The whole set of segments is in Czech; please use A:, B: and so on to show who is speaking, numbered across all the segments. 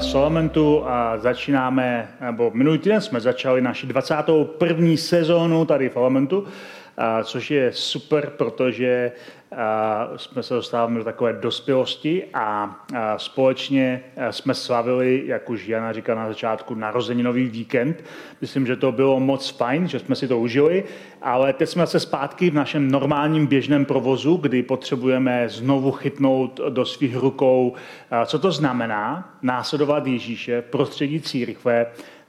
A: Solamentu a začínáme, nebo minulý týden jsme začali naši 21. sezónu tady v Solamentu, což je super, protože jsme se dostávali do takové dospělosti a společně jsme slavili, jak už Jana říkala na začátku, narozeninový víkend. Myslím, že to bylo moc fajn, že jsme si to užili, ale teď jsme se zpátky v našem normálním běžném provozu, kdy potřebujeme znovu chytnout do svých rukou, co to znamená následovat Ježíše v prostředí církve,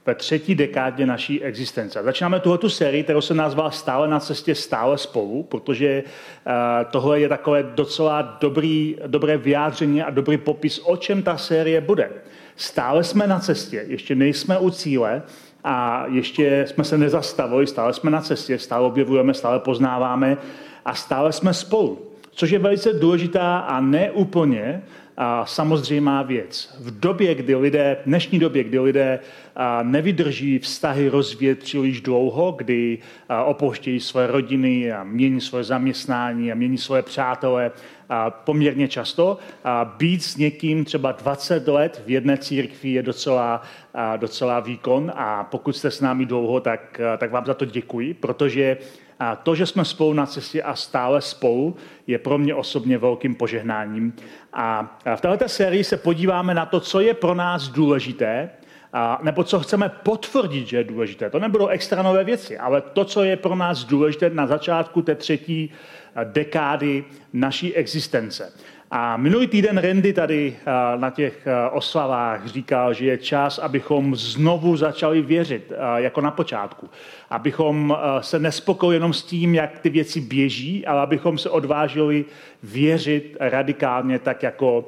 A: ve třetí dekádě naší existence. Začínáme tuhletu sérii, kterou se nazval Stále na cestě, stále spolu, protože uh, tohle je takové docela dobrý, dobré vyjádření a dobrý popis, o čem ta série bude. Stále jsme na cestě, ještě nejsme u cíle a ještě jsme se nezastavili, stále jsme na cestě, stále objevujeme, stále poznáváme a stále jsme spolu. Což je velice důležitá a neúplně a samozřejmá věc. V době, kdy lidé, v dnešní době, kdy lidé nevydrží vztahy rozvíjet příliš dlouho, kdy opouštějí své rodiny a mění své zaměstnání a mění své přátelé poměrně často, být s někým třeba 20 let v jedné církvi je docela, docela výkon a pokud jste s námi dlouho, tak, tak vám za to děkuji, protože a to, že jsme spolu na cestě a stále spolu, je pro mě osobně velkým požehnáním. A v této sérii se podíváme na to, co je pro nás důležité, a, nebo co chceme potvrdit, že je důležité. To nebudou extra nové věci, ale to, co je pro nás důležité na začátku té třetí dekády naší existence. A minulý týden Randy tady na těch oslavách říkal, že je čas, abychom znovu začali věřit, jako na počátku. Abychom se nespokojili jenom s tím, jak ty věci běží, ale abychom se odvážili věřit radikálně tak, jako,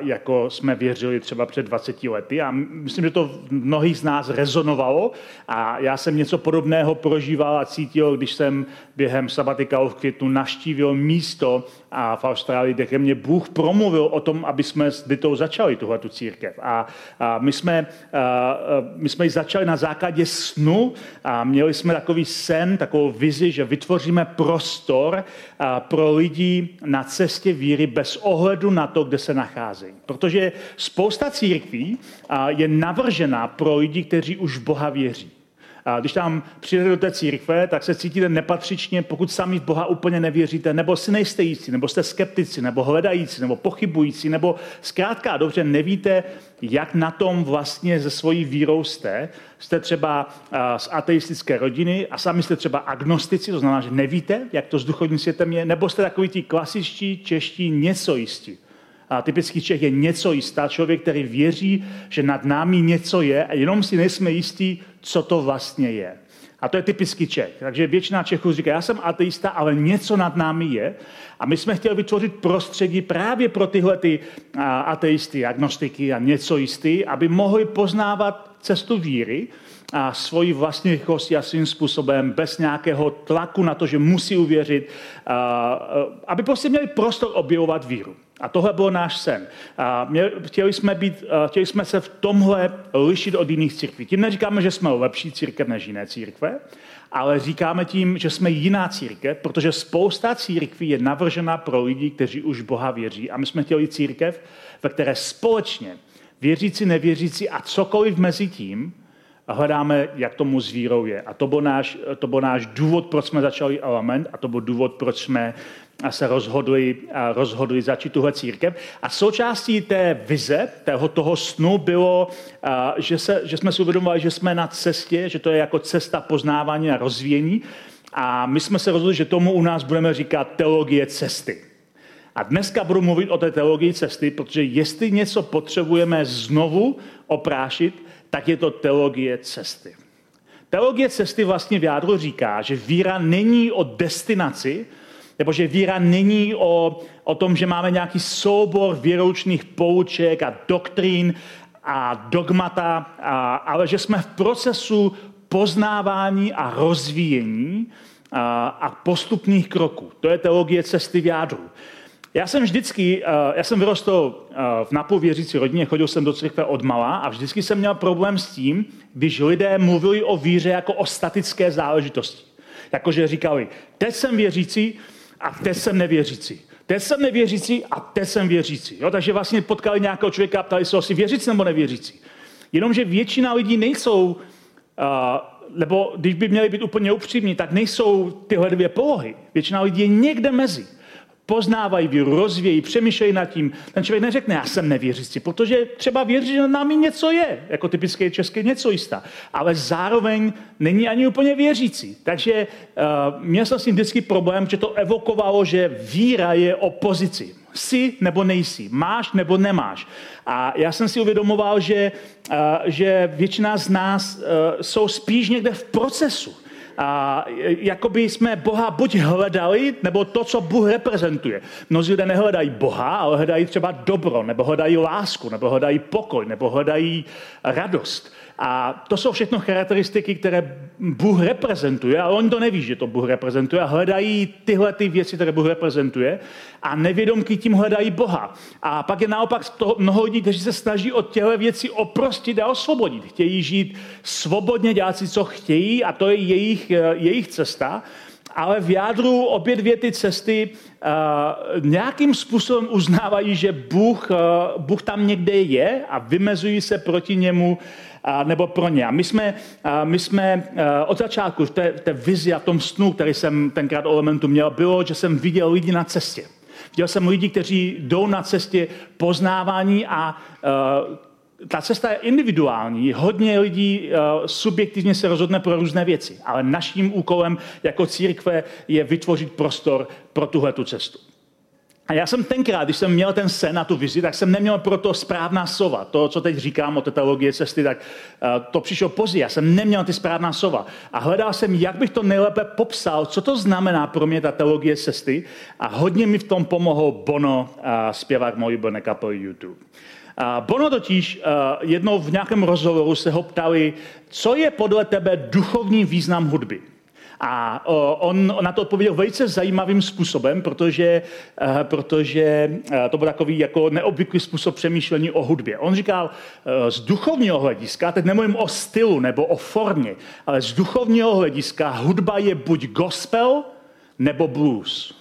A: jako jsme věřili třeba před 20 lety. A myslím, že to mnohých z nás rezonovalo. A já jsem něco podobného prožíval a cítil, když jsem během sabatikalu v květnu naštívil místo a v Austrálii, kde mně Bůh promluvil o tom, aby jsme s Ditou začali tuhle tu církev. A, a my, jsme, a, my jsme ji začali na základě snu a měli jsme takový sen, takovou vizi, že vytvoříme prostor a, pro lidi na cestě víry bez ohledu na to, kde se nacházejí. Protože spousta církví a, je navržená pro lidi, kteří už v Boha věří. A když tam přijdete do té církve, tak se cítíte nepatřičně, pokud sami v Boha úplně nevěříte, nebo si nejste jistí, nebo jste skeptici, nebo hledající, nebo pochybující, nebo zkrátka dobře nevíte, jak na tom vlastně ze svojí vírou jste. Jste třeba z ateistické rodiny a sami jste třeba agnostici, to znamená, že nevíte, jak to s duchovním světem je, nebo jste takový ti klasičtí čeští něco jistí. A typický Čech je něco jistá, člověk, který věří, že nad námi něco je a jenom si nejsme jistí, co to vlastně je. A to je typický Čech. Takže většina Čechů říká, já jsem ateista, ale něco nad námi je. A my jsme chtěli vytvořit prostředí právě pro tyhle ty ateisty, agnostiky a něco jistý, aby mohli poznávat cestu víry a svoji vlastní rychlosti a svým způsobem, bez nějakého tlaku na to, že musí uvěřit, aby prostě měli prostor objevovat víru. A tohle byl náš sen. A mě, chtěli, jsme být, chtěli jsme se v tomhle lišit od jiných církví. Tím neříkáme, že jsme lepší církev než jiné církve, ale říkáme tím, že jsme jiná církev, protože spousta církví je navržena pro lidi, kteří už Boha věří. A my jsme chtěli církev, ve které společně věřící, nevěřící a cokoliv mezi tím hledáme, jak tomu s vírou je. A to byl náš, to byl náš důvod, proč jsme začali Element a to byl důvod, proč jsme se rozhodli, rozhodli začít tuhle církev. A součástí té vize, tého, toho snu bylo, že, se, že jsme si uvědomovali, že jsme na cestě, že to je jako cesta poznávání a rozvíjení. A my jsme se rozhodli, že tomu u nás budeme říkat teologie cesty. A dneska budu mluvit o té teologii cesty, protože jestli něco potřebujeme znovu oprášit, tak je to teologie cesty. Teologie cesty vlastně v jádru říká, že víra není o destinaci, nebo že víra není o, o tom, že máme nějaký soubor věroučných pouček a doktrín a dogmata, a, ale že jsme v procesu poznávání a rozvíjení a, a postupných kroků. To je teologie cesty v jádru. Já jsem vždycky, já jsem vyrostl v napověřící rodině, chodil jsem do církve od mala a vždycky jsem měl problém s tím, když lidé mluvili o víře jako o statické záležitosti. Jakože říkali, teď jsem věřící a teď jsem nevěřící. Teď jsem nevěřící a teď jsem věřící. Jo? Takže vlastně potkali nějakého člověka a ptali se, jestli věřící nebo nevěřící. Jenomže většina lidí nejsou, uh, nebo když by měli být úplně upřímní, tak nejsou tyhle dvě polohy. Většina lidí je někde mezi poznávají víru, rozvějí, přemýšlejí nad tím. Ten člověk neřekne, já jsem nevěřící, protože třeba věří, že námi něco je, jako typické české něco jistá, ale zároveň není ani úplně věřící. Takže uh, měl jsem s tím vždycky problém, že to evokovalo, že víra je opozici. Jsi nebo nejsi, máš nebo nemáš. A já jsem si uvědomoval, že, uh, že většina z nás uh, jsou spíš někde v procesu a, jakoby jsme Boha buď hledali, nebo to, co Bůh reprezentuje. Mnozí lidé nehledají Boha, ale hledají třeba dobro, nebo hledají lásku, nebo hledají pokoj, nebo hledají radost. A to jsou všechno charakteristiky, které Bůh reprezentuje, ale oni to neví, že to Bůh reprezentuje a hledají tyhle ty věci, které Bůh reprezentuje a nevědomky tím hledají Boha. A pak je naopak toho mnoho lidí, kteří se snaží od těchto věcí oprostit a osvobodit. Chtějí žít svobodně, dělat si, co chtějí a to je jejich, jejich cesta ale v jádru obě dvě ty cesty uh, nějakým způsobem uznávají, že Bůh, uh, Bůh tam někde je a vymezují se proti němu nebo pro ně. A my jsme, my jsme od začátku v té, té vizi a tom snu, který jsem tenkrát o elementu měl, bylo, že jsem viděl lidi na cestě. Viděl jsem lidi, kteří jdou na cestě poznávání a ta cesta je individuální. Hodně lidí subjektivně se rozhodne pro různé věci, ale naším úkolem jako církve je vytvořit prostor pro tuhle tu cestu. A já jsem tenkrát, když jsem měl ten sen na tu vizi, tak jsem neměl proto správná slova. To, co teď říkám o teologie cesty, tak uh, to přišlo později. Já jsem neměl ty správná slova. A hledal jsem, jak bych to nejlépe popsal, co to znamená pro mě ta teologie cesty. A hodně mi v tom pomohl Bono, zpěvák mojí oblíbené kapely YouTube. Bono totiž uh, jednou v nějakém rozhovoru se ho ptali, co je podle tebe duchovní význam hudby. A on na to odpověděl velice zajímavým způsobem, protože, eh, protože eh, to byl takový jako neobvyklý způsob přemýšlení o hudbě. On říkal, eh, z duchovního hlediska, teď nemluvím o stylu nebo o formě, ale z duchovního hlediska hudba je buď gospel nebo blues.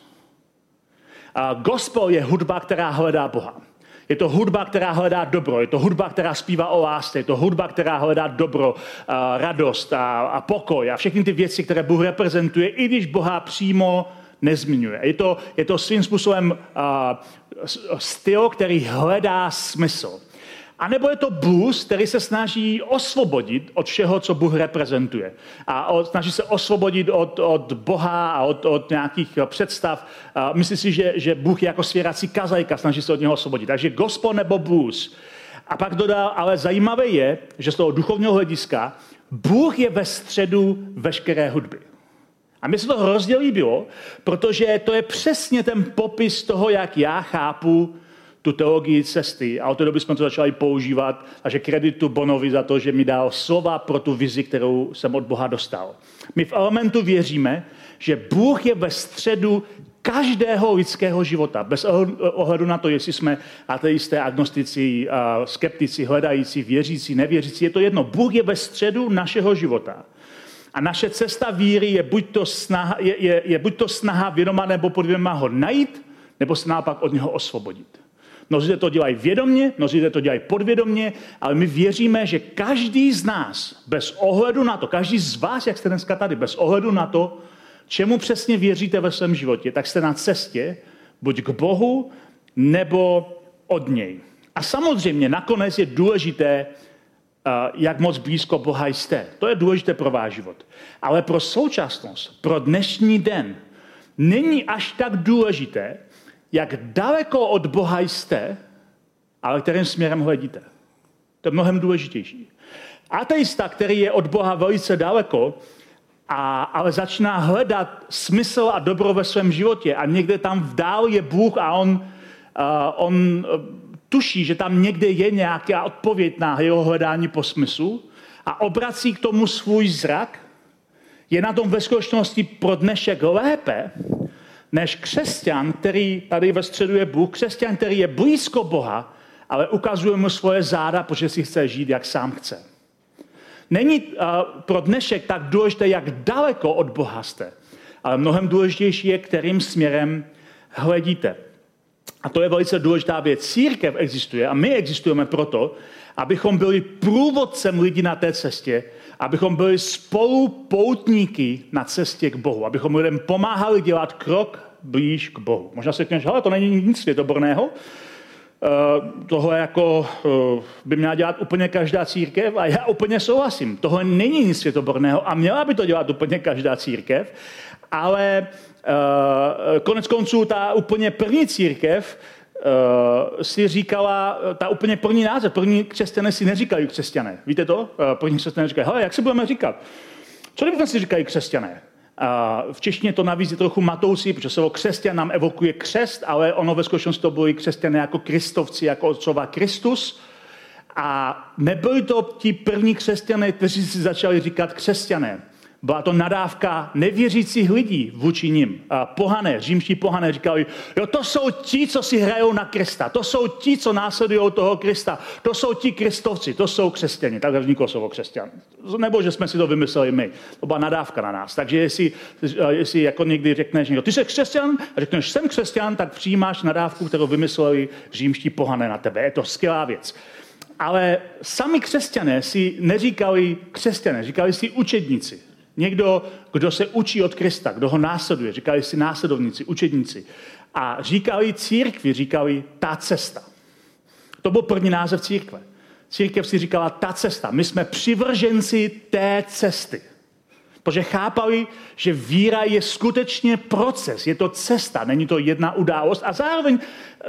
A: A gospel je hudba, která hledá Boha. Je to hudba, která hledá dobro, je to hudba, která zpívá o lásce, je to hudba, která hledá dobro, a radost a, a pokoj a všechny ty věci, které Bůh reprezentuje, i když Boha přímo nezmiňuje. Je to, je to svým způsobem uh, styl, který hledá smysl. A nebo je to blues, který se snaží osvobodit od všeho, co Bůh reprezentuje. A od, snaží se osvobodit od, od Boha a od, od nějakých představ. A myslí si, že, že Bůh je jako svěrací kazajka, snaží se od něho osvobodit. Takže gospel nebo blues. A pak dodal, ale zajímavé je, že z toho duchovního hlediska Bůh je ve středu veškeré hudby. A mi se to hrozně líbilo, protože to je přesně ten popis toho, jak já chápu tu teologii cesty a od té doby jsme to začali používat a že kreditu Bonovi za to, že mi dal slova pro tu vizi, kterou jsem od Boha dostal. My v elementu věříme, že Bůh je ve středu každého lidského života, bez ohledu na to, jestli jsme ateisté, agnostici, skeptici, hledající, věřící, nevěřící, je to jedno. Bůh je ve středu našeho života. A naše cesta víry je buď to snaha, je, je, je buď to snaha vědomá nebo podvědomá ho najít, nebo se naopak od něho osvobodit. Mnozí to dělají vědomně, mnozí to dělají podvědomně, ale my věříme, že každý z nás, bez ohledu na to, každý z vás, jak jste dneska tady, bez ohledu na to, čemu přesně věříte ve svém životě, tak jste na cestě buď k Bohu, nebo od něj. A samozřejmě nakonec je důležité, jak moc blízko Boha jste. To je důležité pro váš život. Ale pro současnost, pro dnešní den, není až tak důležité, jak daleko od Boha jste, ale kterým směrem hledíte. To je mnohem důležitější. Ateista, který je od Boha velice daleko, a, ale začíná hledat smysl a dobro ve svém životě a někde tam v dál je Bůh a on, uh, on uh, tuší, že tam někde je nějaká odpověď na jeho hledání po smyslu, a obrací k tomu svůj zrak, je na tom ve skutečnosti pro dnešek lépe, než křesťan, který tady ve středu je Bůh, křesťan, který je blízko Boha, ale ukazuje mu svoje záda, protože si chce žít, jak sám chce. Není uh, pro dnešek tak důležité, jak daleko od Boha jste, ale mnohem důležitější je, kterým směrem hledíte. A to je velice důležitá věc. Církev existuje a my existujeme proto, abychom byli průvodcem lidí na té cestě, abychom byli spolupoutníky na cestě k Bohu, abychom lidem pomáhali dělat krok blíž k Bohu. Možná si řekneš, ale to není nic světoborného, Uh, tohle jako uh, by měla dělat úplně každá církev a já úplně souhlasím. Tohle není nic světoborného a měla by to dělat úplně každá církev, ale uh, konec konců ta úplně první církev uh, si říkala, ta úplně první název, první křesťané si neříkají křesťané. Víte to? Uh, první křesťané říkají, hele, jak se budeme říkat? Co kdyby si říkají křesťané? A v češtině to navíc je trochu matoucí, protože slovo křesťan nám evokuje křest, ale ono ve skutečnosti to byli křesťané jako kristovci, jako otcova Kristus. A nebyli to ti první křesťané, kteří si začali říkat křesťané. Byla to nadávka nevěřících lidí vůči ním. A pohané, římští pohané říkali, jo, to jsou ti, co si hrajou na Krista. To jsou ti, co následují toho Krista. To jsou ti kristovci, to jsou křesťani. Tak vzniklo slovo křesťan. Nebo že jsme si to vymysleli my. To byla nadávka na nás. Takže jestli, jestli jako někdy řekneš, ty jsi křesťan a řekneš, jsem křesťan, tak přijímáš nadávku, kterou vymysleli římští pohané na tebe. Je to skvělá věc. Ale sami křesťané si neříkali křesťané, říkali si učedníci. Někdo, kdo se učí od Krista, kdo ho následuje, říkali si následovníci, učedníci. A říkali církvi, říkali ta cesta. To byl první název církve. Církev si říkala ta cesta. My jsme přivrženci té cesty. Protože chápali, že víra je skutečně proces, je to cesta, není to jedna událost. A zároveň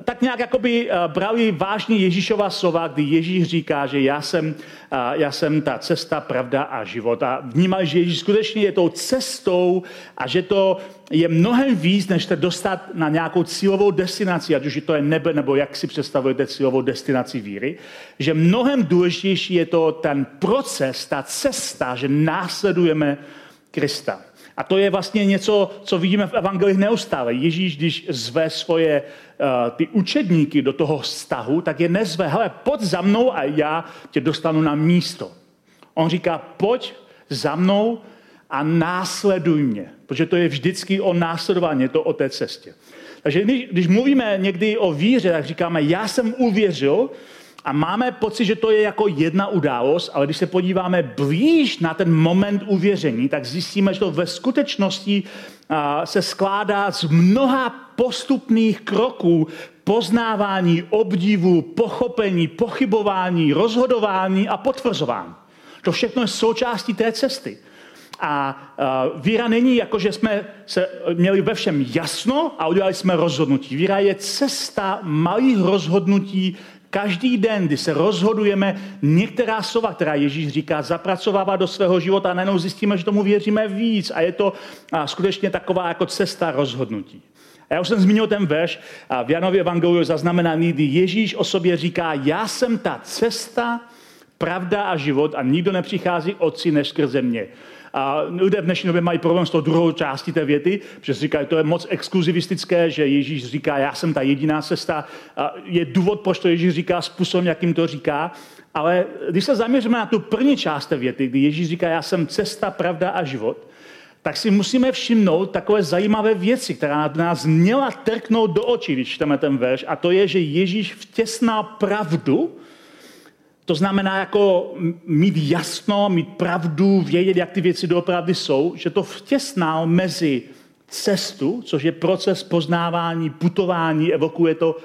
A: tak nějak jakoby eh, brali vážně Ježíšova slova, kdy Ježíš říká, že já jsem, eh, já jsem ta cesta, pravda a život. A vnímali, že Ježíš skutečně je tou cestou a že to je mnohem víc, než se dostat na nějakou cílovou destinaci, ať už to je nebe, nebo jak si představujete cílovou destinaci víry, že mnohem důležitější je to ten proces, ta cesta, že následujeme Krista. A to je vlastně něco, co vidíme v evangelích neustále. Ježíš, když zve svoje uh, ty učedníky do toho vztahu, tak je nezve, hele, pojď za mnou a já tě dostanu na místo. On říká, pojď za mnou a následuj mě. Protože to je vždycky o následování, to o té cestě. Takže když, když mluvíme někdy o víře, tak říkáme, já jsem uvěřil, a máme pocit, že to je jako jedna událost, ale když se podíváme blíž na ten moment uvěření, tak zjistíme, že to ve skutečnosti se skládá z mnoha postupných kroků poznávání, obdivu, pochopení, pochybování, rozhodování a potvrzování. To všechno je součástí té cesty. A víra není jako, že jsme se měli ve všem jasno a udělali jsme rozhodnutí. Víra je cesta malých rozhodnutí, Každý den, kdy se rozhodujeme některá slova, která Ježíš říká, zapracovává do svého života, a najednou zjistíme, že tomu věříme víc a je to a skutečně taková jako cesta rozhodnutí. A já už jsem zmínil ten verš a v Janově evangeliu zaznamenaný, kdy Ježíš o sobě říká, já jsem ta cesta, pravda a život a nikdo nepřichází otci než skrze mě. A lidé v dnešní době mají problém s tou druhou částí té věty, že si říkají, to je moc exkluzivistické, že Ježíš říká, já jsem ta jediná cesta. A je důvod, proč to Ježíš říká, způsobem, jakým to říká. Ale když se zaměříme na tu první část té věty, kdy Ježíš říká, já jsem cesta, pravda a život, tak si musíme všimnout takové zajímavé věci, která nás měla trknout do očí, když čteme ten verš, a to je, že Ježíš vtěsná pravdu to znamená jako mít jasno, mít pravdu, vědět, jak ty věci doopravdy jsou, že to vtěsnal mezi cestu, což je proces poznávání, putování, evokuje to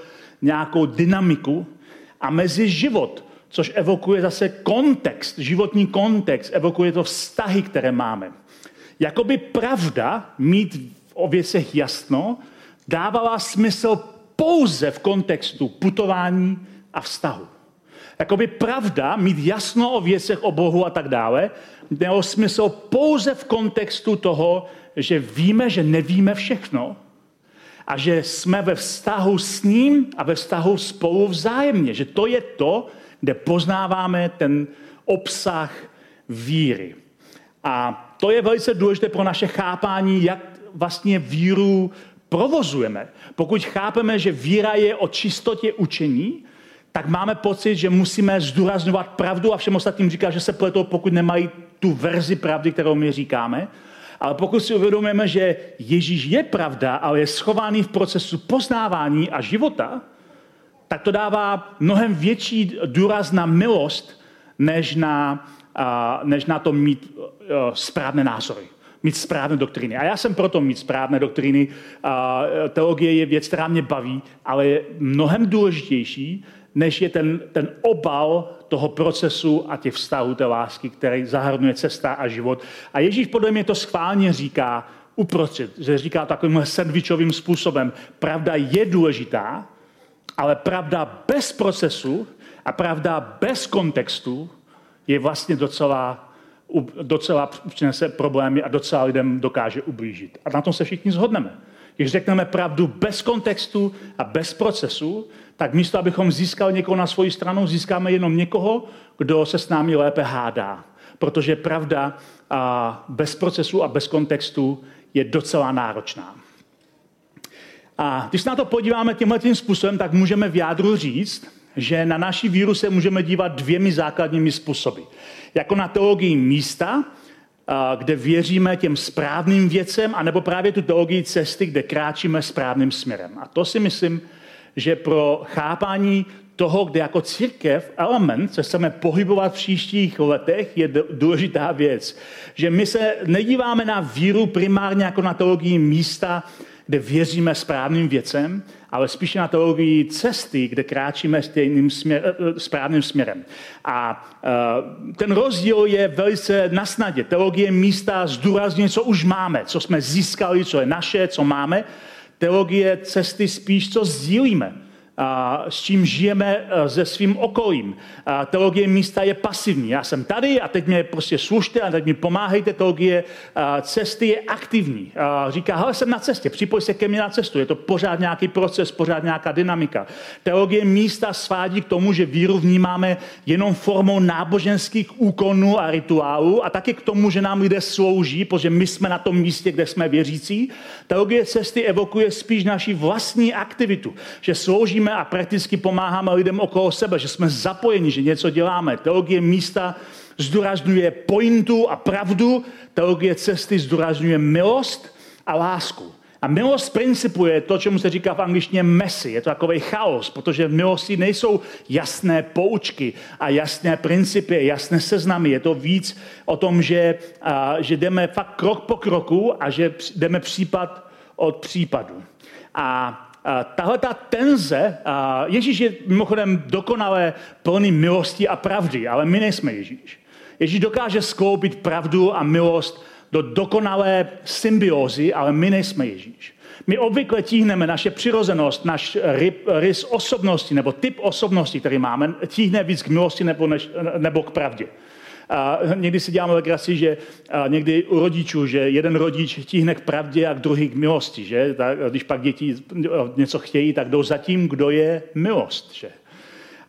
A: nějakou dynamiku, a mezi život, což evokuje zase kontext, životní kontext, evokuje to vztahy, které máme. Jakoby pravda, mít o věcech jasno, dávala smysl pouze v kontextu putování a vztahu. Jakoby pravda, mít jasno o věcech o Bohu a tak dále, mělo smysl pouze v kontextu toho, že víme, že nevíme všechno a že jsme ve vztahu s ním a ve vztahu spolu vzájemně. Že to je to, kde poznáváme ten obsah víry. A to je velice důležité pro naše chápání, jak vlastně víru provozujeme. Pokud chápeme, že víra je o čistotě učení, tak máme pocit, že musíme zdůrazňovat pravdu a všem ostatním říká, že se pletou, pokud nemají tu verzi pravdy, kterou my říkáme. Ale pokud si uvědomíme, že Ježíš je pravda, ale je schovaný v procesu poznávání a života, tak to dává mnohem větší důraz na milost, než na, než na to mít správné názory mít správné doktriny. A já jsem proto mít správné doktriny. Teologie je věc, která mě baví, ale je mnohem důležitější, než je ten, ten obal toho procesu a těch vztahů té lásky, který zahrnuje cesta a život. A Ježíš podle mě to schválně říká uprostřed, že říká takovým sandvičovým způsobem. Pravda je důležitá, ale pravda bez procesu a pravda bez kontextu je vlastně docela, docela přinese problémy a docela lidem dokáže ublížit. A na tom se všichni zhodneme. Když řekneme pravdu bez kontextu a bez procesu, tak místo, abychom získali někoho na svoji stranu, získáme jenom někoho, kdo se s námi lépe hádá. Protože pravda a bez procesu a bez kontextu je docela náročná. A když se na to podíváme tímhle tím způsobem, tak můžeme v jádru říct, že na naší víru se můžeme dívat dvěmi základními způsoby. Jako na teologii místa, kde věříme těm správným věcem, anebo právě tu teologii cesty, kde kráčíme správným směrem. A to si myslím, že pro chápání toho, kde jako církev element se chceme pohybovat v příštích letech, je důležitá věc. Že my se nedíváme na víru primárně jako na teologii místa, kde věříme správným věcem, ale spíše na teologii cesty, kde kráčíme stejným směr, eh, správným směrem. A uh, ten rozdíl je velice na snadě. Teologie místa zdůrazňuje, co už máme, co jsme získali, co je naše, co máme. Teologie cesty spíš, co sdílíme a s čím žijeme e, se svým okolím. A teologie místa je pasivní. Já jsem tady a teď mě prostě slušte a teď mi pomáhejte. Teologie cesty je aktivní. A říká, hele, jsem na cestě, připoj se ke mně na cestu. Je to pořád nějaký proces, pořád nějaká dynamika. Teologie místa svádí k tomu, že víru vnímáme jenom formou náboženských úkonů a rituálů a taky k tomu, že nám lidé slouží, protože my jsme na tom místě, kde jsme věřící. Teologie cesty evokuje spíš naši vlastní aktivitu, že sloužíme sloužíme a prakticky pomáháme lidem okolo sebe, že jsme zapojeni, že něco děláme. Teologie místa zdůrazňuje pointu a pravdu, teologie cesty zdůrazňuje milost a lásku. A milost principu je to, čemu se říká v angličtině messy. Je to takový chaos, protože v milosti nejsou jasné poučky a jasné principy, jasné seznamy. Je to víc o tom, že, a, že jdeme fakt krok po kroku a že jdeme případ od případu. A tahle ta tenze, Ježíš je mimochodem dokonale plný milosti a pravdy, ale my nejsme Ježíš. Ježíš dokáže skloubit pravdu a milost do dokonalé symbiózy, ale my nejsme Ježíš. My obvykle tíhneme naše přirozenost, náš rys osobnosti nebo typ osobnosti, který máme, tíhne víc k milosti nebo, než, nebo k pravdě. A někdy si děláme legraci, že někdy u rodičů, že jeden rodič tíhne k pravdě a k druhý k milosti. Že? Tak, když pak děti něco chtějí, tak jdou za tím, kdo je milost. Že?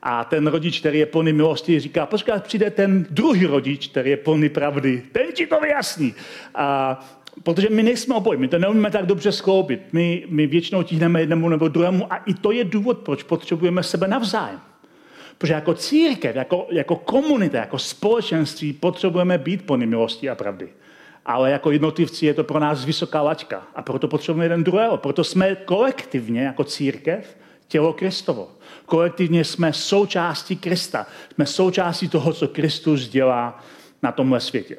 A: A ten rodič, který je plný milosti, říká, počkat, přijde ten druhý rodič, který je plný pravdy. Ten ti to vyjasní. A protože my nejsme obojí, my to neumíme tak dobře skloubit. My, my většinou tíhneme jednomu nebo druhému a i to je důvod, proč potřebujeme sebe navzájem. Protože jako církev, jako, jako komunita, jako společenství potřebujeme být plný milosti a pravdy. Ale jako jednotlivci je to pro nás vysoká laťka. A proto potřebujeme jeden druhého. Proto jsme kolektivně jako církev tělo Kristovo. Kolektivně jsme součástí Krista. Jsme součástí toho, co Kristus dělá na tomhle světě.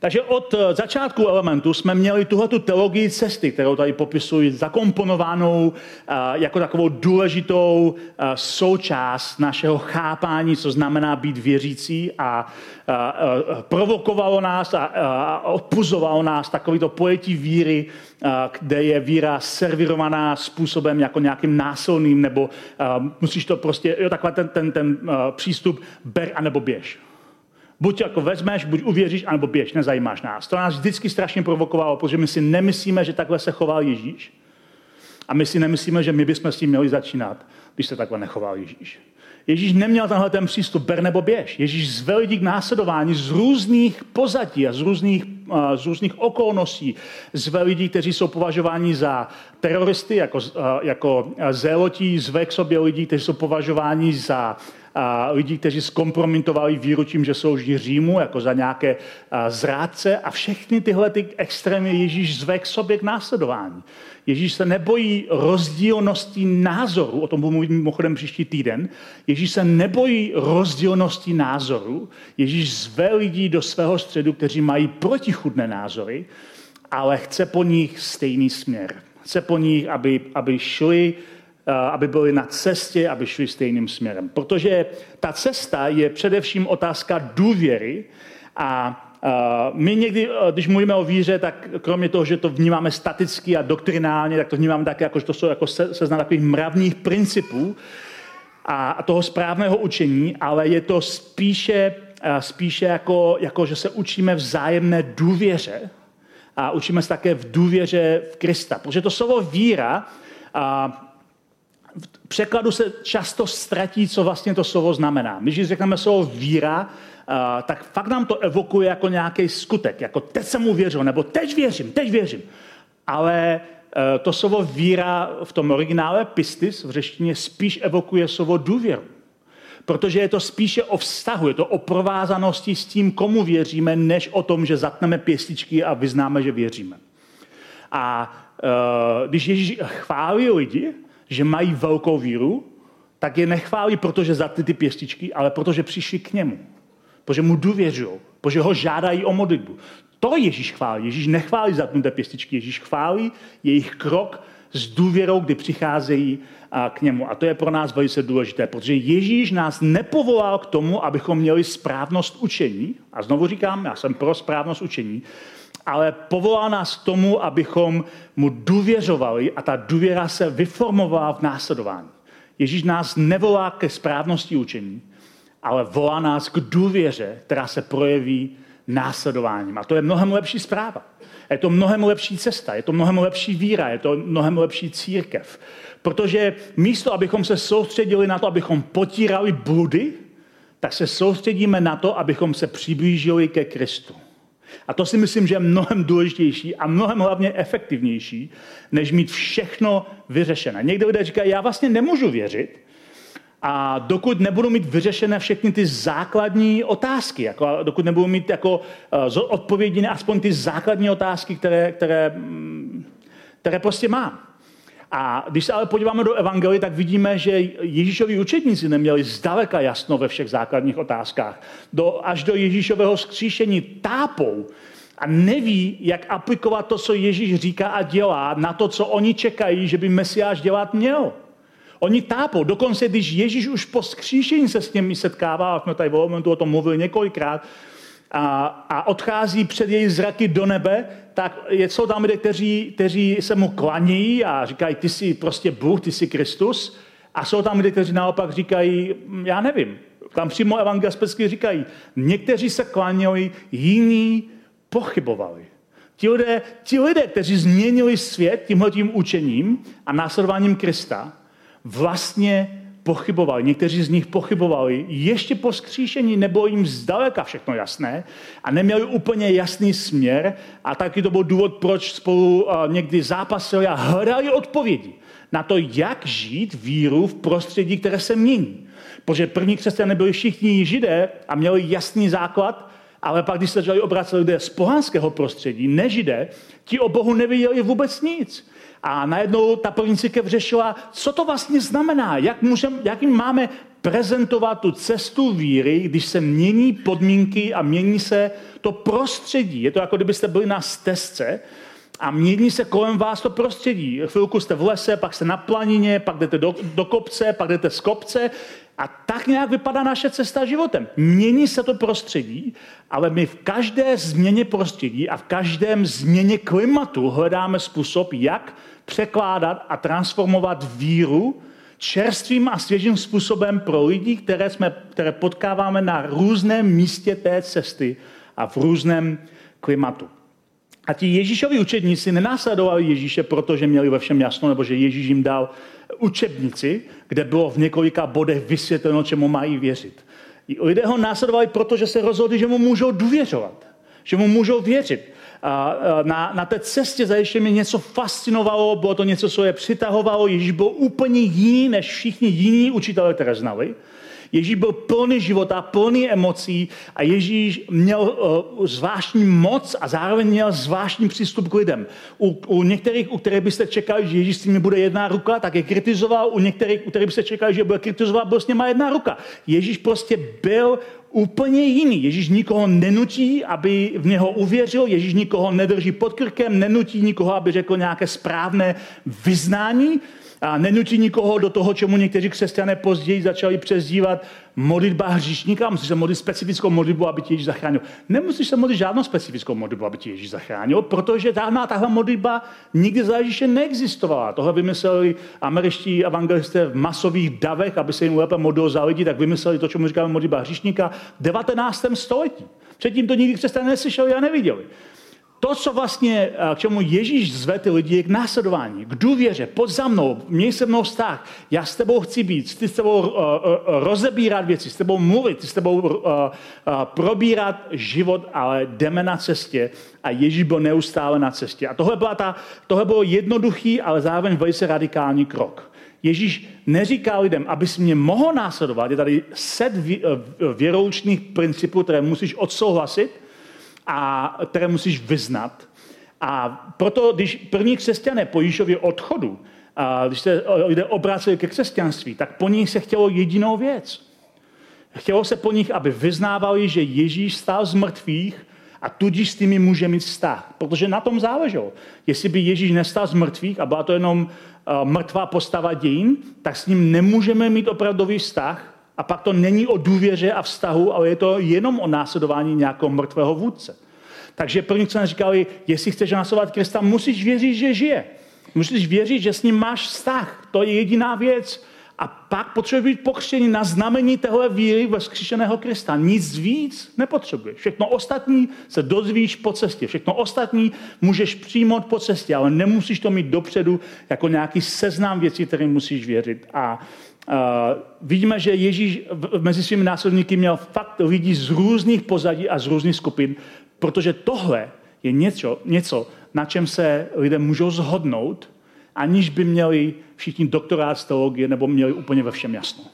A: Takže od eh, začátku elementu jsme měli tuhle teologii cesty, kterou tady popisuji, zakomponovanou eh, jako takovou důležitou eh, součást našeho chápání, co znamená být věřící a provokovalo nás a odpuzovalo nás takovýto pojetí víry, kde je víra servirovaná způsobem jako nějakým násilným, nebo musíš to prostě, jo, takový ten, ten, ten přístup ber a nebo běž. Buď jako vezmeš, buď uvěříš, anebo běž, nezajímáš nás. To nás vždycky strašně provokovalo, protože my si nemyslíme, že takhle se choval Ježíš. A my si nemyslíme, že my bychom s tím měli začínat, když se takhle nechoval Ježíš. Ježíš neměl tenhle ten přístup, ber nebo běž. Ježíš zve lidi k následování z různých pozadí a z různých, z různých okolností. Zve lidi, kteří jsou považováni za teroristy, jako, jako zélotí, zve k sobě lidi, kteří jsou považováni za a lidí, kteří zkompromitovali víru tím, že jsou židi Římu, jako za nějaké zrádce a všechny tyhle ty extrémy Ježíš zve k sobě k následování. Ježíš se nebojí rozdílnosti názoru, o tom budu mluvit mimochodem příští týden. Ježíš se nebojí rozdílnosti názoru. Ježíš zve lidí do svého středu, kteří mají protichudné názory, ale chce po nich stejný směr. Chce po nich, aby, aby šli aby byli na cestě, aby šli stejným směrem. Protože ta cesta je především otázka důvěry a my někdy, když mluvíme o víře, tak kromě toho, že to vnímáme staticky a doktrinálně, tak to vnímáme také, jako, že to jsou jako seznam takových mravních principů a toho správného učení, ale je to spíše, spíše jako, jako, že se učíme vzájemné důvěře a učíme se také v důvěře v Krista. Protože to slovo víra v překladu se často ztratí, co vlastně to slovo znamená. Když řekneme slovo víra, tak fakt nám to evokuje jako nějaký skutek, jako teď jsem mu věřil, nebo teď věřím, teď věřím. Ale e, to slovo víra v tom originále pistis v řeštině spíš evokuje slovo důvěru. Protože je to spíše o vztahu, je to o provázanosti s tím, komu věříme, než o tom, že zatneme pěstičky a vyznáme, že věříme. A uh, když Ježíš chválí lidi, že mají velkou víru, tak je nechválí, protože zatli ty pěstičky, ale protože přišli k němu. Protože mu důvěřují, protože ho žádají o modlitbu. To Ježíš chválí. Ježíš nechválí zatnuté pěstičky, Ježíš chválí jejich krok s důvěrou, kdy přicházejí k němu. A to je pro nás velice důležité, protože Ježíš nás nepovolal k tomu, abychom měli správnost učení. A znovu říkám, já jsem pro správnost učení, ale povolá nás k tomu, abychom mu důvěřovali a ta důvěra se vyformovala v následování. Ježíš nás nevolá ke správnosti učení, ale volá nás k důvěře, která se projeví následováním. A to je mnohem lepší zpráva. Je to mnohem lepší cesta, je to mnohem lepší víra, je to mnohem lepší církev. Protože místo, abychom se soustředili na to, abychom potírali bludy, tak se soustředíme na to, abychom se přiblížili ke Kristu. A to si myslím, že je mnohem důležitější a mnohem hlavně efektivnější, než mít všechno vyřešené. Někdo lidé říkají, já vlastně nemůžu věřit, a dokud nebudu mít vyřešené všechny ty základní otázky, jako, dokud nebudu mít jako uh, odpovědi na aspoň ty základní otázky, které, které, mm, které prostě mám. A když se ale podíváme do Evangelii, tak vidíme, že Ježíšovi učedníci neměli zdaleka jasno ve všech základních otázkách. Do, až do Ježíšového skříšení tápou a neví, jak aplikovat to, co Ježíš říká a dělá, na to, co oni čekají, že by Mesiáš dělat měl. Oni tápou. Dokonce, když Ježíš už po skříšení se s nimi setkává, a jsme tady v momentu o tom mluvili několikrát, a, a odchází před její zraky do nebe, tak jsou tam lidé, kteří, kteří se mu klaní a říkají, ty jsi prostě Bůh, ty jsi Kristus. A jsou tam lidé, kteří naopak říkají, já nevím. Tam přímo evangelisticky říkají, někteří se klaněli, jiní pochybovali. Ti lidé, ti lidé, kteří změnili svět tímhletím učením a následováním Krista, vlastně pochybovali. Někteří z nich pochybovali. Ještě po skříšení nebylo jim zdaleka všechno jasné a neměli úplně jasný směr a taky to byl důvod, proč spolu někdy zápasili a hledali odpovědi na to, jak žít víru v prostředí, které se mění. Protože první křesťané byli všichni židé a měli jasný základ, ale pak, když se začali obracet lidé z pohanského prostředí, nežidé, ti o Bohu nevěděli vůbec nic. A najednou ta první církev řešila, co to vlastně znamená, jak, můžem, jak jim máme prezentovat tu cestu víry, když se mění podmínky a mění se to prostředí. Je to jako kdybyste byli na stezce a mění se kolem vás to prostředí. Chvilku jste v lese, pak jste na planině, pak jdete do, do kopce, pak jdete z kopce a tak nějak vypadá naše cesta životem. Mění se to prostředí, ale my v každé změně prostředí a v každém změně klimatu hledáme způsob, jak překládat a transformovat víru čerstvým a svěžím způsobem pro lidi, které, jsme, které potkáváme na různém místě té cesty a v různém klimatu. A ti Ježíšovi učedníci nenásledovali Ježíše, protože měli ve všem jasno, nebo že Ježíš jim dal učebnici, kde bylo v několika bodech vysvětleno, čemu mají věřit. Lidé ho následovali, protože se rozhodli, že mu můžou důvěřovat, že mu můžou věřit. A na, na té cestě zajiště mě něco fascinovalo, bylo to něco, co je přitahovalo. Ježíš byl úplně jiný než všichni jiní učitelé, které znali. Ježíš byl plný života, plný emocí a Ježíš měl uh, zvláštní moc a zároveň měl zvláštní přístup k lidem. U, u některých, u kterých byste čekali, že Ježíš s nimi bude jedna ruka, tak je kritizoval. U některých, u kterých byste čekali, že bude kritizovat, byl s nimi jedna ruka. Ježíš prostě byl úplně jiný. Ježíš nikoho nenutí, aby v něho uvěřil, Ježíš nikoho nedrží pod krkem, nenutí nikoho, aby řekl nějaké správné vyznání a nenutí nikoho do toho, čemu někteří křesťané později začali přezdívat modlitba hříšníka. Musíš se modlit specifickou modlitbu, aby tě Ježíš zachránil. Nemusíš se modlit žádnou specifickou modlitbu, aby tě Ježíš zachránil, protože tahle, tahle modlitba nikdy za Ježíše neexistovala. Tohle vymysleli američtí evangelisté v masových davech, aby se jim lépe modlil za lidi, tak vymysleli to, čemu říkáme modlitba hříšníka v 19. století. Předtím to nikdy křesťané neslyšeli a neviděli to, co vlastně, eh, k čemu Ježíš zve ty lidi, je k následování, k důvěře, pojď za mnou, měj se mnou vztah, já s tebou chci být, s tebou uh, rozebírat věci, s tebou mluvit, s tebou uh, uh, probírat život, ale jdeme na cestě a Ježíš byl neustále na cestě. A tohle, byla ta, tohle bylo jednoduchý, ale zároveň velice radikální krok. Ježíš neříká lidem, abys mě mohl následovat, je tady set věroučných principů, které musíš odsouhlasit, a které musíš vyznat. A proto, když první křesťané po Ježíšově odchodu, a když se lidé obráceli ke křesťanství, tak po nich se chtělo jedinou věc. Chtělo se po nich, aby vyznávali, že Ježíš stál z mrtvých a tudíž s nimi může mít vztah. Protože na tom záleželo. Jestli by Ježíš nestal z mrtvých a byla to jenom uh, mrtvá postava dějin, tak s ním nemůžeme mít opravdový vztah, a pak to není o důvěře a vztahu, ale je to jenom o následování nějakého mrtvého vůdce. Takže první, co nám říkali, jestli chceš následovat Krista, musíš věřit, že žije. Musíš věřit, že s ním máš vztah. To je jediná věc. A pak potřebuješ být pokřtěný na znamení téhle víry ve skřišeného Krista. Nic víc nepotřebuješ. Všechno ostatní se dozvíš po cestě. Všechno ostatní můžeš přijmout po cestě, ale nemusíš to mít dopředu jako nějaký seznam věcí, které musíš věřit. A Uh, vidíme, že Ježíš mezi svými následníky měl fakt lidí z různých pozadí a z různých skupin, protože tohle je něco, něco na čem se lidé můžou zhodnout, aniž by měli všichni doktorát z teologie nebo měli úplně ve všem jasno.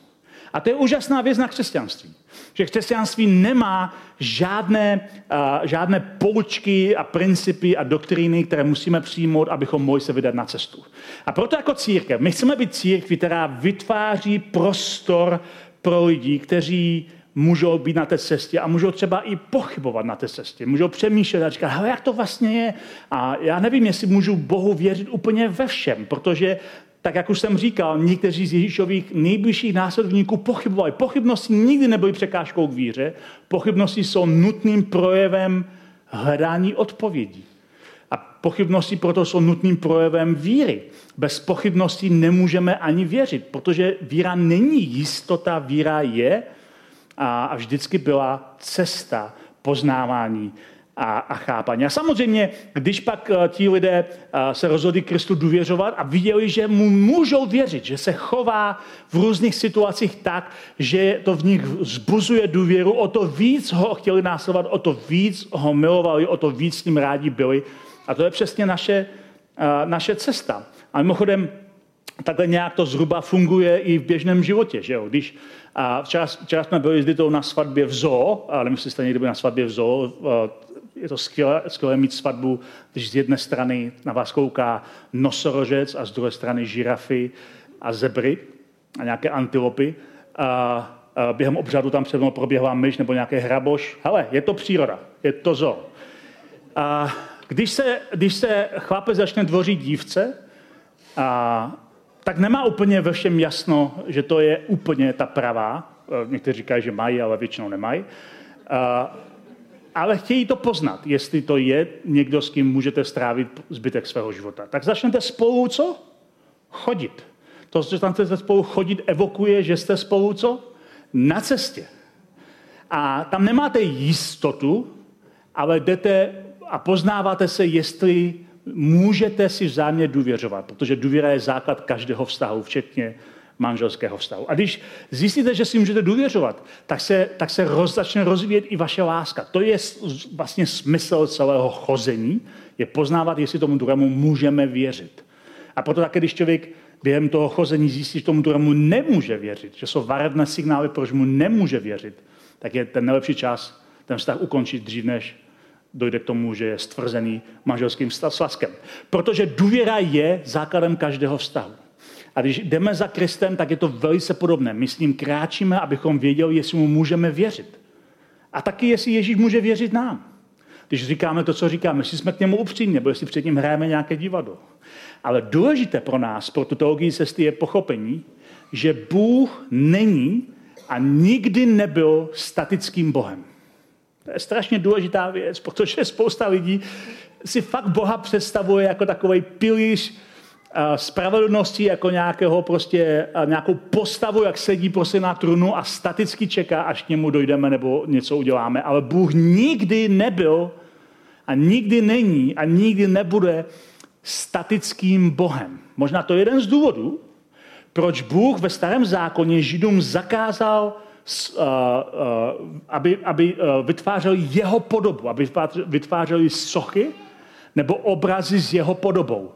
A: A to je úžasná věc na křesťanství. Že křesťanství nemá žádné, uh, žádné poučky a principy a doktríny, které musíme přijmout, abychom mohli se vydat na cestu. A proto jako církev, my chceme být církví, která vytváří prostor pro lidi, kteří můžou být na té cestě a můžou třeba i pochybovat na té cestě. Můžou přemýšlet a říkat, jak to vlastně je. A já nevím, jestli můžu Bohu věřit úplně ve všem, protože tak jak už jsem říkal, někteří z Ježíšových nejbližších následovníků pochybovali. Pochybnosti nikdy nebyly překážkou k víře. Pochybnosti jsou nutným projevem hledání odpovědí. A pochybnosti proto jsou nutným projevem víry. Bez pochybností nemůžeme ani věřit, protože víra není jistota, víra je a vždycky byla cesta poznávání a, a chápání. A samozřejmě, když pak uh, ti lidé uh, se rozhodli Kristu důvěřovat a viděli, že mu můžou věřit, že se chová v různých situacích tak, že to v nich zbuzuje důvěru, o to víc ho chtěli následovat, o to víc ho milovali, o to víc s ním rádi byli. A to je přesně naše, uh, naše cesta. A mimochodem, takhle nějak to zhruba funguje i v běžném životě. Že jo? Když, a včera, včera jsme byli s na svatbě v zoo, ale nevím, jestli jste někdy byli na svatbě v zoo, je to skvělé, skvělé mít svatbu, když z jedné strany na vás kouká nosorožec a z druhé strany žirafy a zebry a nějaké antilopy. A, a během obřadu tam před mnou proběhla myš nebo nějaký hraboš. Hele, je to příroda, je to zo. A když se, když se chlapec začne dvořit dívce, a, tak nemá úplně ve všem jasno, že to je úplně ta pravá. Někteří říkají, že mají, ale většinou nemají. A, ale chtějí to poznat, jestli to je někdo, s kým můžete strávit zbytek svého života. Tak začnete spolu co? Chodit. To, že tam chcete spolu chodit, evokuje, že jste spolu co? Na cestě. A tam nemáte jistotu, ale jdete a poznáváte se, jestli můžete si vzájemně důvěřovat, protože důvěra je základ každého vztahu, včetně manželského vztahu. A když zjistíte, že si můžete důvěřovat, tak se, tak se roz, začne rozvíjet i vaše láska. To je vlastně smysl celého chození, je poznávat, jestli tomu druhému můžeme věřit. A proto také, když člověk během toho chození zjistí, že tomu druhému nemůže věřit, že jsou varovné signály, proč mu nemůže věřit, tak je ten nejlepší čas ten vztah ukončit dřív, než dojde k tomu, že je stvrzený manželským svazkem. Protože důvěra je základem každého vztahu. A když jdeme za Kristem, tak je to velice podobné. My s ním kráčíme, abychom věděli, jestli mu můžeme věřit. A taky, jestli Ježíš může věřit nám. Když říkáme to, co říkáme, jestli jsme k němu upřímně, nebo jestli před ním hrajeme nějaké divadlo. Ale důležité pro nás, pro tu teologii cesty, je pochopení, že Bůh není a nikdy nebyl statickým Bohem. To je strašně důležitá věc, protože spousta lidí si fakt Boha představuje jako takový pilíř spravedlnosti jako nějakého prostě, nějakou postavu, jak sedí prostě na trunu a staticky čeká, až k němu dojdeme nebo něco uděláme. Ale Bůh nikdy nebyl a nikdy není a nikdy nebude statickým Bohem. Možná to je jeden z důvodů, proč Bůh ve starém zákoně Židům zakázal, aby, aby vytvářeli jeho podobu, aby vytvářeli sochy nebo obrazy s jeho podobou.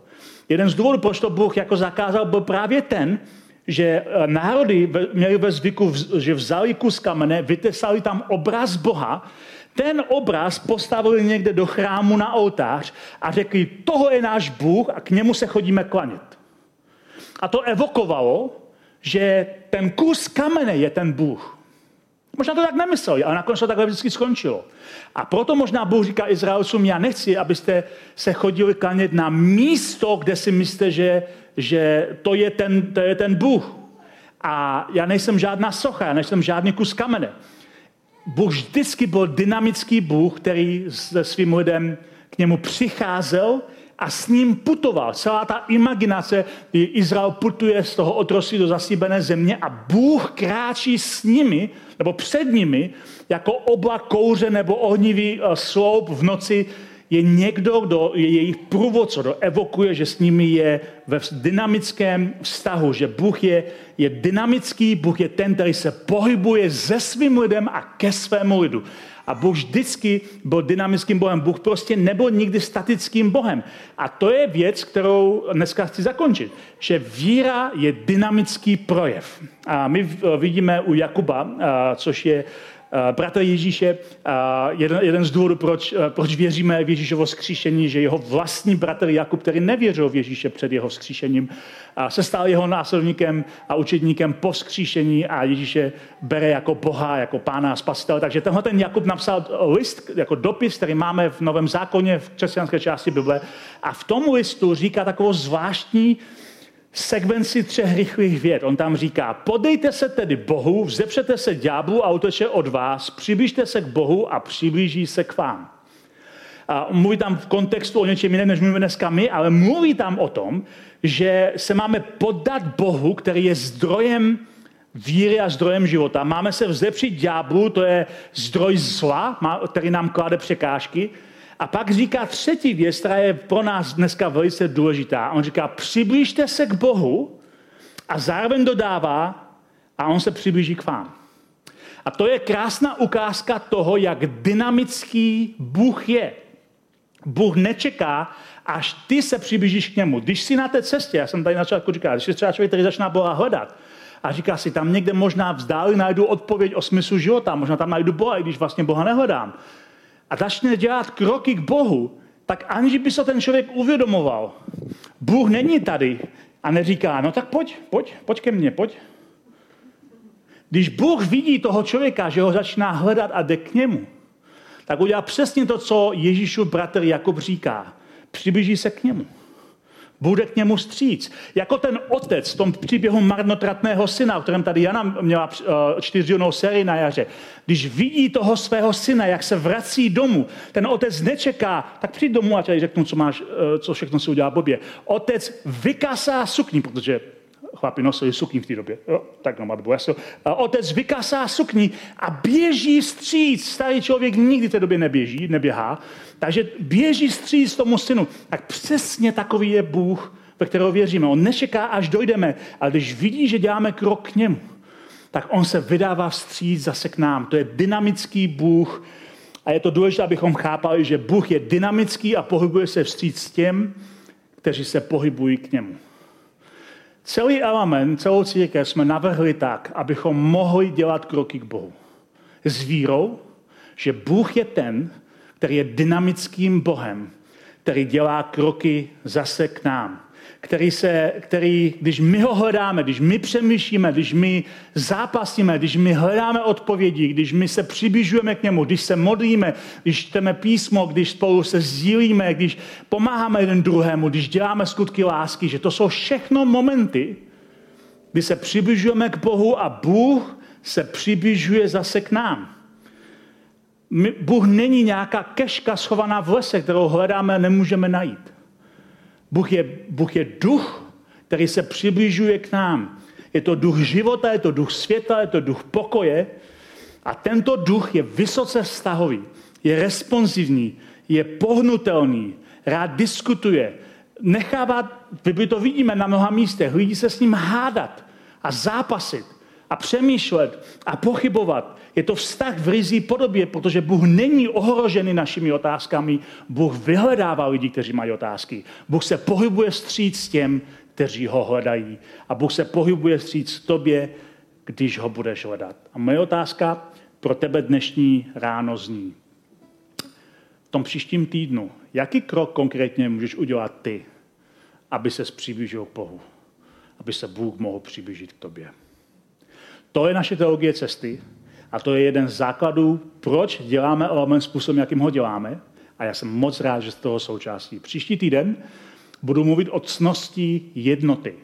A: Jeden z důvodů, proč to Bůh jako zakázal, byl právě ten, že eh, národy měli ve zvyku, že vzali kus kamene, vytesali tam obraz Boha, ten obraz postavili někde do chrámu na oltář a řekli, toho je náš Bůh a k němu se chodíme klanět. A to evokovalo, že ten kus kamene je ten Bůh. Možná to tak nemysleli, ale nakonec to takhle vždycky skončilo. A proto možná Bůh říká Izraelcům, já nechci, abyste se chodili klanět na místo, kde si myslíte, že, že to, je ten, to je ten Bůh. A já nejsem žádná socha, já nejsem žádný kus kamene. Bůh vždycky byl dynamický Bůh, který se svým lidem k němu přicházel a s ním putoval. Celá ta imaginace, kdy Izrael putuje z toho otroství do zasíbené země a Bůh kráčí s nimi, nebo před nimi, jako oblak kouře nebo ohnivý eh, sloup v noci, je někdo, kdo je jejich průvodce, kdo evokuje, že s nimi je ve dynamickém vztahu, že Bůh je, je dynamický, Bůh je ten, který se pohybuje se svým lidem a ke svému lidu. A Bůh vždycky byl dynamickým Bohem. Bůh prostě nebyl nikdy statickým Bohem. A to je věc, kterou dneska chci zakončit. Že víra je dynamický projev. A my vidíme u Jakuba, což je Eh, bratr Ježíše, eh, jeden, jeden z důvodů, proč, eh, proč věříme v Ježíšovo skříšení, že jeho vlastní bratr Jakub, který nevěřil v Ježíše před jeho skříšením, se stal jeho následníkem a učedníkem po skříšení a Ježíše bere jako Boha, jako pána a spasitele. Takže tenhle ten Jakub napsal list, jako dopis, který máme v Novém zákoně, v křesťanské části Bible. A v tom listu říká takovou zvláštní sekvenci třech rychlých věd. On tam říká, podejte se tedy Bohu, vzepřete se ďáblu a uteče od vás, přiblížte se k Bohu a přiblíží se k vám. A mluví tam v kontextu o něčem jiném, než mluvíme dneska my, ale mluví tam o tom, že se máme poddat Bohu, který je zdrojem víry a zdrojem života. Máme se vzepřít ďáblu, to je zdroj zla, který nám klade překážky. A pak říká třetí věc, která je pro nás dneska velice důležitá. On říká, přiblížte se k Bohu a zároveň dodává, a on se přiblíží k vám. A to je krásná ukázka toho, jak dynamický Bůh je. Bůh nečeká, až ty se přiblížíš k němu. Když jsi na té cestě, já jsem tady na začátku říkal, když jsi třeba člověk, který začíná Boha hledat a říká si, tam někde možná vzdáli najdu odpověď o smyslu života, možná tam najdu Boha, i když vlastně Boha nehledám a začne dělat kroky k Bohu, tak aniž by se ten člověk uvědomoval, Bůh není tady a neříká, no tak pojď, pojď, pojď ke mně, pojď. Když Bůh vidí toho člověka, že ho začíná hledat a jde k němu, tak udělá přesně to, co Ježíšův bratr Jakob říká. Přiblíží se k němu bude k němu stříc. Jako ten otec v tom příběhu marnotratného syna, o kterém tady Jana měla uh, čtyřdílnou sérii na jaře. Když vidí toho svého syna, jak se vrací domů, ten otec nečeká, tak přijď domů a tady řeknu, co, máš, uh, co všechno si udělá Bobě. Otec vykasá sukni, protože chlapi nosili sukni v té době. Jo, tak no, aby bylo jasno. Otec vykasá sukni a běží stříc. Starý člověk nikdy v té době neběží, neběhá. Takže běží stříc tomu synu. Tak přesně takový je Bůh, ve kterého věříme. On nečeká, až dojdeme, ale když vidí, že děláme krok k němu, tak on se vydává vstříc zase k nám. To je dynamický Bůh a je to důležité, abychom chápali, že Bůh je dynamický a pohybuje se vstříc s těm, kteří se pohybují k němu. Celý element, celou církev jsme navrhli tak, abychom mohli dělat kroky k Bohu. S vírou, že Bůh je ten, který je dynamickým Bohem, který dělá kroky zase k nám který, se, který, když my ho hledáme, když my přemýšlíme, když my zápasíme, když my hledáme odpovědi, když my se přibližujeme k němu, když se modlíme, když čteme písmo, když spolu se sdílíme, když pomáháme jeden druhému, když děláme skutky lásky, že to jsou všechno momenty, kdy se přibližujeme k Bohu a Bůh se přibližuje zase k nám. Bůh není nějaká keška schovaná v lese, kterou hledáme a nemůžeme najít. Bůh je, Bůh je duch, který se přibližuje k nám. Je to duch života, je to duch světa, je to duch pokoje. A tento duch je vysoce vztahový, je responsivní, je pohnutelný, rád diskutuje, nechává, my to vidíme na mnoha místech, lidi se s ním hádat a zápasit a přemýšlet a pochybovat. Je to vztah v rizí podobě, protože Bůh není ohrožený našimi otázkami. Bůh vyhledává lidi, kteří mají otázky. Bůh se pohybuje stříc těm, kteří ho hledají. A Bůh se pohybuje stříc tobě, když ho budeš hledat. A moje otázka pro tebe dnešní ráno zní. V tom příštím týdnu, jaký krok konkrétně můžeš udělat ty, aby se přiblížil k Bohu? Aby se Bůh mohl přiblížit k tobě. To je naše teologie cesty a to je jeden z základů, proč děláme element způsobem, jakým ho děláme. A já jsem moc rád, že z toho součástí. Příští týden budu mluvit o cnosti jednoty.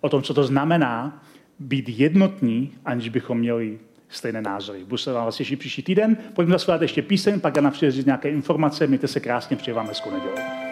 A: O tom, co to znamená být jednotní, aniž bychom měli stejné názory. Budu se vám vás těšit příští týden. Pojďme zaspívat ještě píseň, pak já říct nějaké informace. Mějte se krásně, přeji vám hezkou neděli.